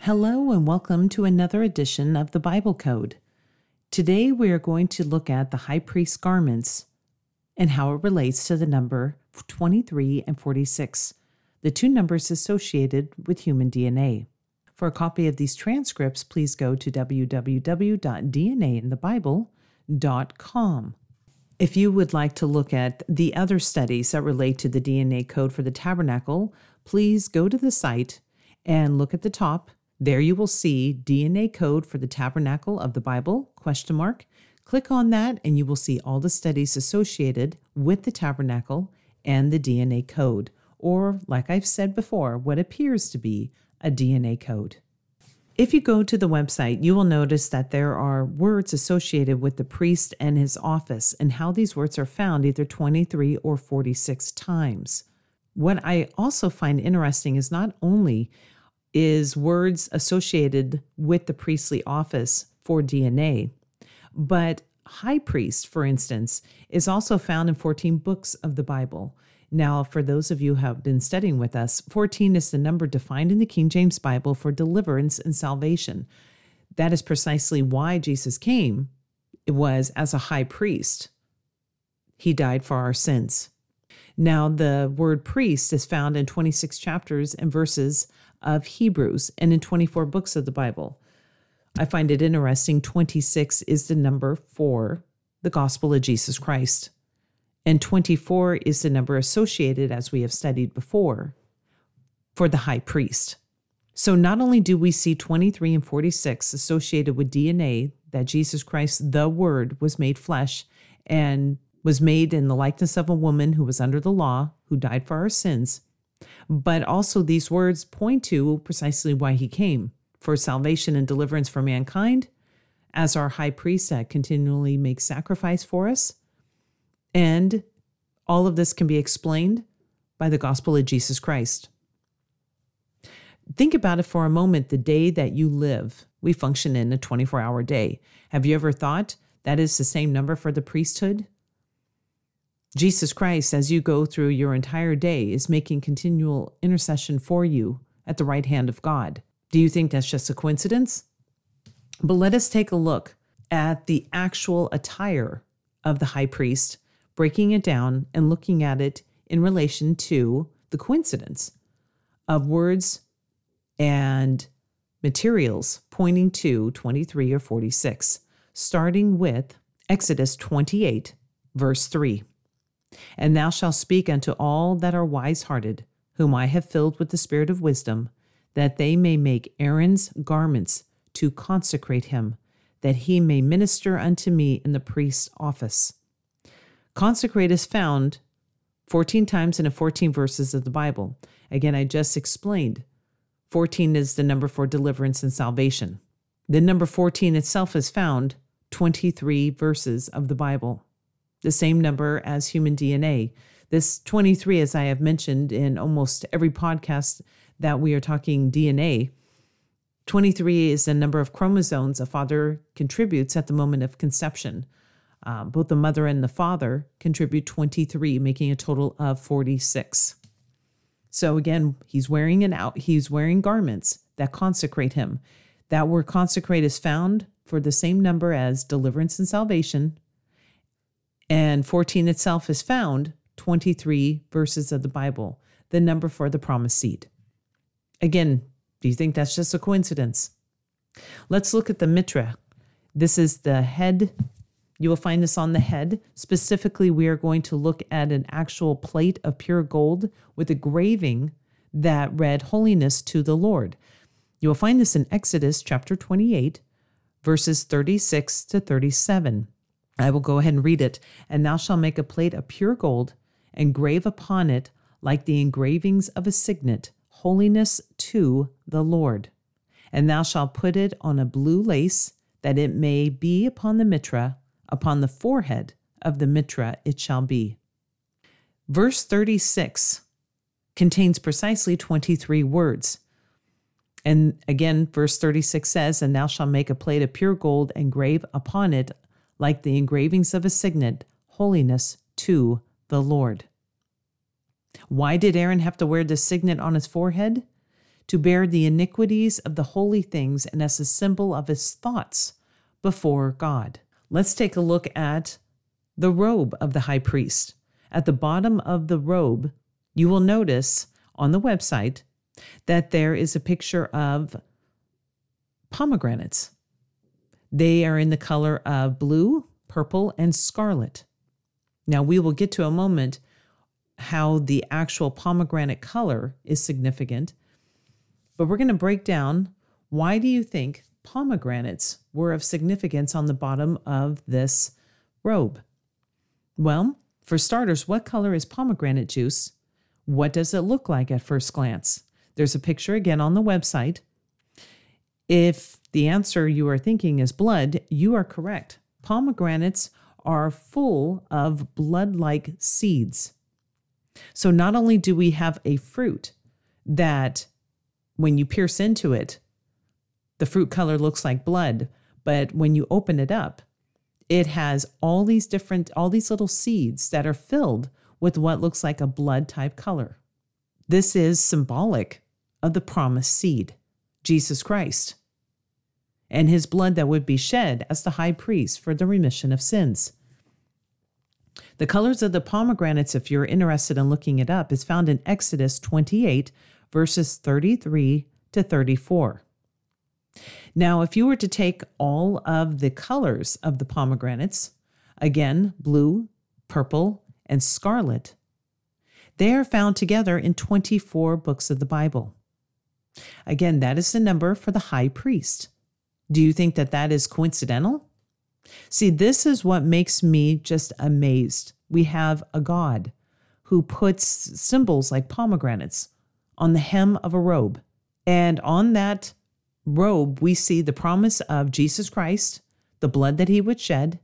Hello, and welcome to another edition of the Bible Code. Today we are going to look at the high priest's garments and how it relates to the number 23 and 46, the two numbers associated with human DNA. For a copy of these transcripts, please go to www.dnainthebible.com. If you would like to look at the other studies that relate to the DNA code for the tabernacle, please go to the site and look at the top. There you will see DNA code for the tabernacle of the Bible question mark. Click on that and you will see all the studies associated with the tabernacle and the DNA code, or like I've said before, what appears to be a DNA code. If you go to the website, you will notice that there are words associated with the priest and his office and how these words are found either 23 or 46 times. What I also find interesting is not only is words associated with the priestly office for DNA, but high priest, for instance, is also found in 14 books of the Bible. Now, for those of you who have been studying with us, 14 is the number defined in the King James Bible for deliverance and salvation. That is precisely why Jesus came. It was as a high priest. He died for our sins. Now, the word priest is found in 26 chapters and verses of Hebrews and in 24 books of the Bible. I find it interesting 26 is the number for the gospel of Jesus Christ and 24 is the number associated, as we have studied before, for the high priest. So not only do we see 23 and 46 associated with DNA, that Jesus Christ, the Word, was made flesh and was made in the likeness of a woman who was under the law, who died for our sins, but also these words point to precisely why he came for salvation and deliverance for mankind, as our high priest that continually makes sacrifice for us and all of this can be explained by the gospel of Jesus Christ. Think about it for a moment the day that you live. We function in a 24 hour day. Have you ever thought that is the same number for the priesthood? Jesus Christ, as you go through your entire day, is making continual intercession for you at the right hand of God. Do you think that's just a coincidence? But let us take a look at the actual attire of the high priest breaking it down and looking at it in relation to the coincidence of words and materials pointing to 23 or 46, starting with Exodus 28, verse 3. And thou shalt speak unto all that are wise hearted, whom I have filled with the spirit of wisdom, that they may make Aaron's garments to consecrate him, that he may minister unto me in the priest's office. Consecrate is found 14 times in the 14 verses of the Bible. Again, I just explained 14 is the number for deliverance and salvation. The number 14 itself is found 23 verses of the Bible, the same number as human DNA. This 23, as I have mentioned in almost every podcast that we are talking DNA, 23 is the number of chromosomes a father contributes at the moment of conception. Um, both the mother and the father contribute 23, making a total of 46. So again, he's wearing an out, he's wearing garments that consecrate him. That word consecrate is found for the same number as deliverance and salvation. And 14 itself is found 23 verses of the Bible, the number for the promised seed. Again, do you think that's just a coincidence? Let's look at the mitre. This is the head you will find this on the head. Specifically, we are going to look at an actual plate of pure gold with a graving that read Holiness to the Lord. You will find this in Exodus chapter 28, verses 36 to 37. I will go ahead and read it. And thou shalt make a plate of pure gold and grave upon it, like the engravings of a signet, holiness to the Lord. And thou shalt put it on a blue lace, that it may be upon the mitre upon the forehead of the mitre it shall be. Verse 36 contains precisely 23 words. And again, verse 36 says, And thou shalt make a plate of pure gold and grave upon it, like the engravings of a signet, holiness to the Lord. Why did Aaron have to wear the signet on his forehead? To bear the iniquities of the holy things and as a symbol of his thoughts before God. Let's take a look at the robe of the high priest. At the bottom of the robe, you will notice on the website that there is a picture of pomegranates. They are in the color of blue, purple, and scarlet. Now, we will get to a moment how the actual pomegranate color is significant, but we're going to break down why do you think pomegranates were of significance on the bottom of this robe? Well, for starters, what color is pomegranate juice? What does it look like at first glance? There's a picture again on the website. If the answer you are thinking is blood, you are correct. Pomegranates are full of blood like seeds. So not only do we have a fruit that when you pierce into it, the fruit color looks like blood, but when you open it up, it has all these different, all these little seeds that are filled with what looks like a blood type color. This is symbolic of the promised seed, Jesus Christ, and his blood that would be shed as the high priest for the remission of sins. The colors of the pomegranates, if you're interested in looking it up, is found in Exodus 28, verses 33 to 34. Now, if you were to take all of the colors of the pomegranates, again, blue, purple, and scarlet, they are found together in 24 books of the Bible. Again, that is the number for the high priest. Do you think that that is coincidental? See, this is what makes me just amazed. We have a God who puts symbols like pomegranates on the hem of a robe. And on that robe, we see the promise of Jesus Christ, the blood that he would shed,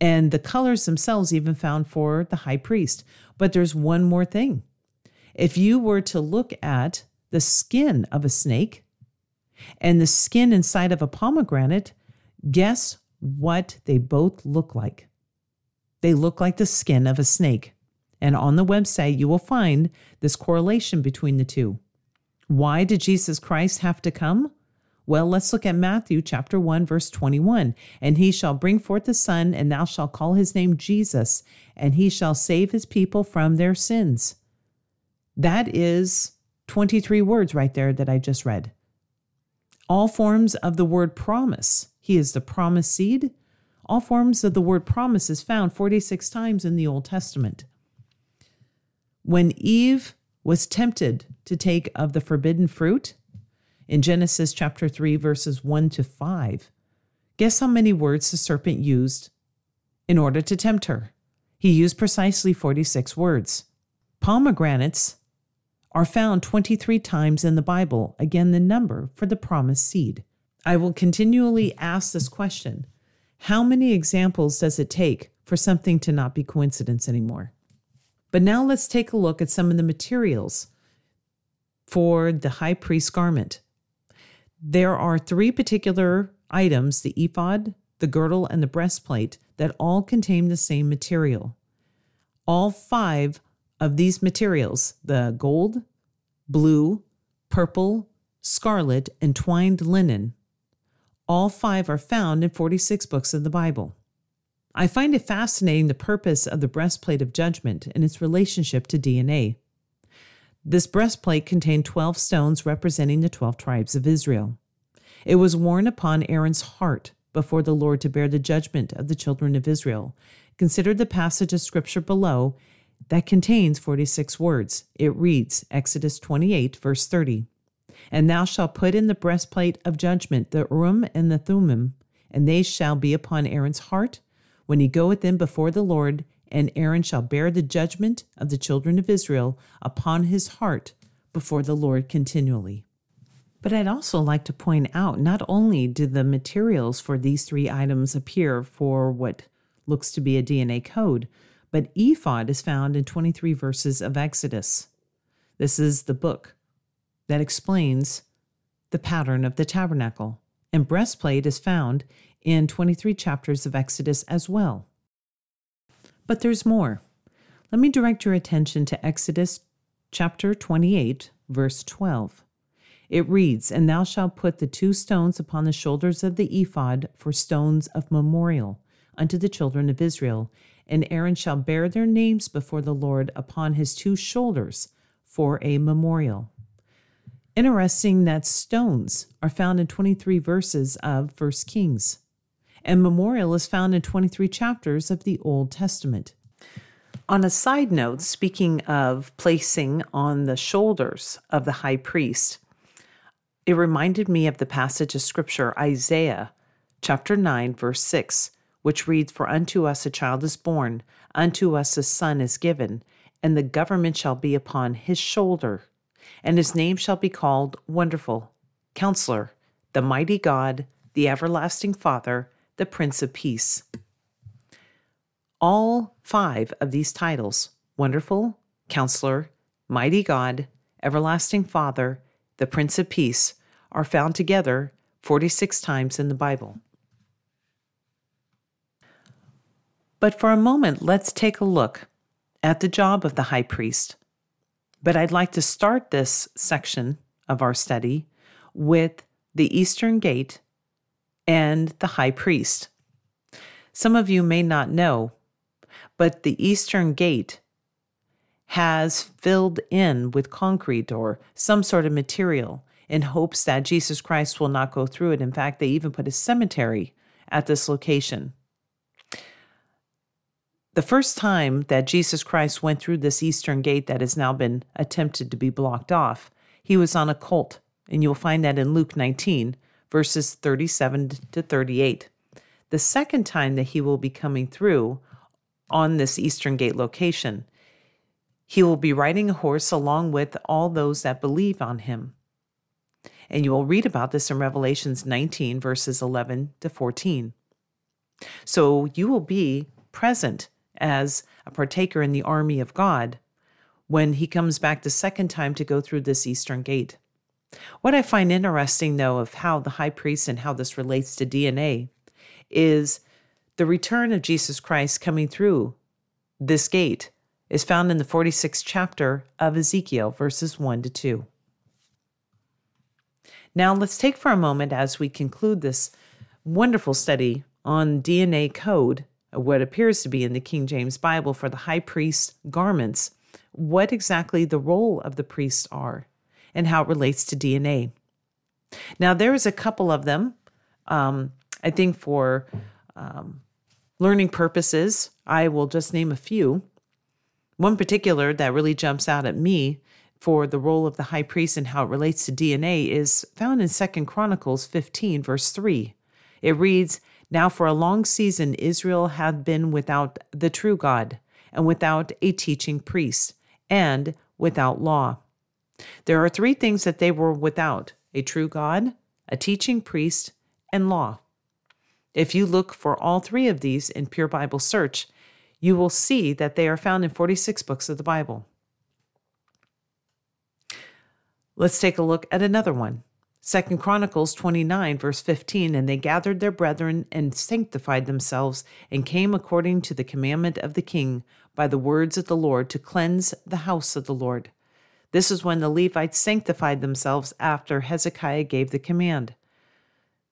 and the colors themselves even found for the high priest. But there's one more thing. If you were to look at the skin of a snake and the skin inside of a pomegranate, guess what they both look like? They look like the skin of a snake. And on the website, you will find this correlation between the two. Why did Jesus Christ have to come? Well, let's look at Matthew chapter 1 verse 21. And he shall bring forth a son and thou shalt call his name Jesus, and he shall save his people from their sins. That is 23 words right there that I just read. All forms of the word promise. He is the promised seed. All forms of the word promise is found 46 times in the Old Testament. When Eve was tempted to take of the forbidden fruit, in Genesis chapter 3, verses 1 to 5. Guess how many words the serpent used in order to tempt her? He used precisely 46 words. Pomegranates are found 23 times in the Bible, again, the number for the promised seed. I will continually ask this question How many examples does it take for something to not be coincidence anymore? But now let's take a look at some of the materials for the high priest's garment. There are three particular items the ephod, the girdle, and the breastplate that all contain the same material. All five of these materials the gold, blue, purple, scarlet, and twined linen all five are found in 46 books of the Bible. I find it fascinating the purpose of the breastplate of judgment and its relationship to DNA. This breastplate contained 12 stones representing the 12 tribes of Israel. It was worn upon Aaron's heart before the Lord to bear the judgment of the children of Israel. Consider the passage of scripture below that contains 46 words. It reads Exodus 28, verse 30. And thou shalt put in the breastplate of judgment the Urim and the Thummim, and they shall be upon Aaron's heart when he goeth in before the Lord and Aaron shall bear the judgment of the children of Israel upon his heart before the Lord continually. But I'd also like to point out not only do the materials for these three items appear for what looks to be a DNA code, but ephod is found in 23 verses of Exodus. This is the book that explains the pattern of the tabernacle, and breastplate is found in 23 chapters of Exodus as well. But there's more. Let me direct your attention to Exodus chapter 28, verse 12. It reads, And thou shalt put the two stones upon the shoulders of the ephod for stones of memorial unto the children of Israel, and Aaron shall bear their names before the Lord upon his two shoulders for a memorial. Interesting that stones are found in 23 verses of 1 Kings, and memorial is found in 23 chapters of the Old Testament. On a side note, speaking of placing on the shoulders of the high priest, it reminded me of the passage of scripture, Isaiah chapter 9, verse 6, which reads, For unto us a child is born, unto us a son is given, and the government shall be upon his shoulder, and his name shall be called Wonderful, Counselor, the Mighty God, the Everlasting Father, the Prince of Peace. All five of these titles Wonderful, Counselor, Mighty God, Everlasting Father, the Prince of Peace are found together 46 times in the Bible. But for a moment, let's take a look at the job of the high priest. But I'd like to start this section of our study with the Eastern Gate and the high priest. Some of you may not know, but the Eastern Gate has filled in with concrete or some sort of material in hopes that Jesus Christ will not go through it. In fact, they even put a cemetery at this location. The first time that Jesus Christ went through this eastern gate that has now been attempted to be blocked off, he was on a colt, and you'll find that in Luke 19, verses 37 to 38. The second time that he will be coming through on this eastern gate location, he will be riding a horse along with all those that believe on him. And you will read about this in Revelations 19, verses 11 to 14. So you will be present as a partaker in the army of God when he comes back the second time to go through this eastern gate. What I find interesting, though, of how the high priest and how this relates to DNA is the return of Jesus Christ coming through this gate is found in the 46th chapter of Ezekiel, verses 1 to 2. Now, let's take for a moment as we conclude this wonderful study on DNA code, what appears to be in the King James Bible for the high priest's garments, what exactly the role of the priests are and how it relates to DNA. Now, there is a couple of them. Um, I think for um, learning purposes, I will just name a few. One particular that really jumps out at me for the role of the high priest and how it relates to DNA is found in 2 Chronicles 15, verse 3. It reads, Now for a long season Israel had been without the true God, and without a teaching priest, and without law. There are three things that they were without a true God, a teaching priest, and law. If you look for all three of these in Pure Bible Search, you will see that they are found in 46 books of the Bible. Let's take a look at another one. Second Chronicles 29, verse 15, and they gathered their brethren and sanctified themselves, and came according to the commandment of the king by the words of the Lord to cleanse the house of the Lord. This is when the Levites sanctified themselves after Hezekiah gave the command.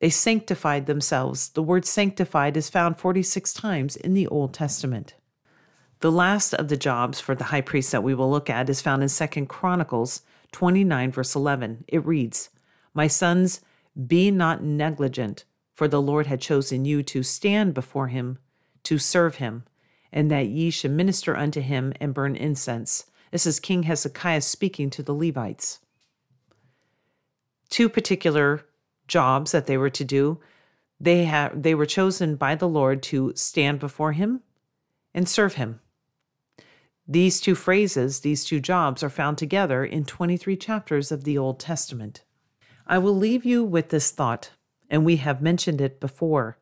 They sanctified themselves. The word sanctified is found 46 times in the Old Testament. The last of the jobs for the high priest that we will look at is found in Second Chronicles 29, verse 11, it reads, My sons, be not negligent, for the Lord had chosen you to stand before him, to serve him, and that ye should minister unto him and burn incense. This is King Hezekiah speaking to the Levites. Two particular jobs that they were to do. They, they were chosen by the Lord to stand before him and serve him. These two phrases, these two jobs, are found together in 23 chapters of the Old Testament. I will leave you with this thought, and we have mentioned it before.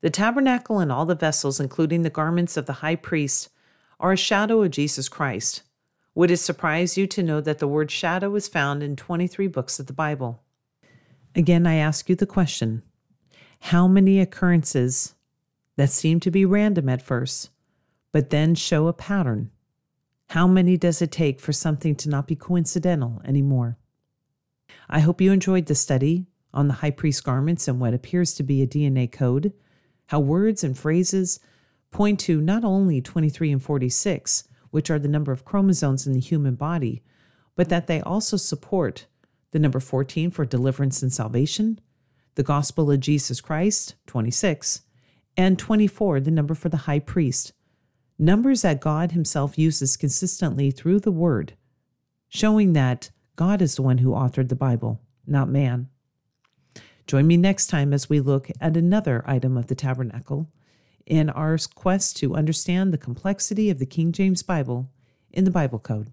The tabernacle and all the vessels, including the garments of the high priest, are a shadow of Jesus Christ. Would it surprise you to know that the word shadow is found in 23 books of the Bible? Again, I ask you the question how many occurrences that seem to be random at first, but then show a pattern How many does it take for something to not be coincidental anymore? I hope you enjoyed the study on the high priest garments and what appears to be a DNA code, how words and phrases point to not only 23 and 46, which are the number of chromosomes in the human body, but that they also support the number 14 for deliverance and salvation, the gospel of Jesus Christ, 26, and 24, the number for the high priest, numbers that God Himself uses consistently through the Word, showing that God is the one who authored the Bible, not man. Join me next time as we look at another item of the tabernacle in our quest to understand the complexity of the King James Bible in the Bible Code.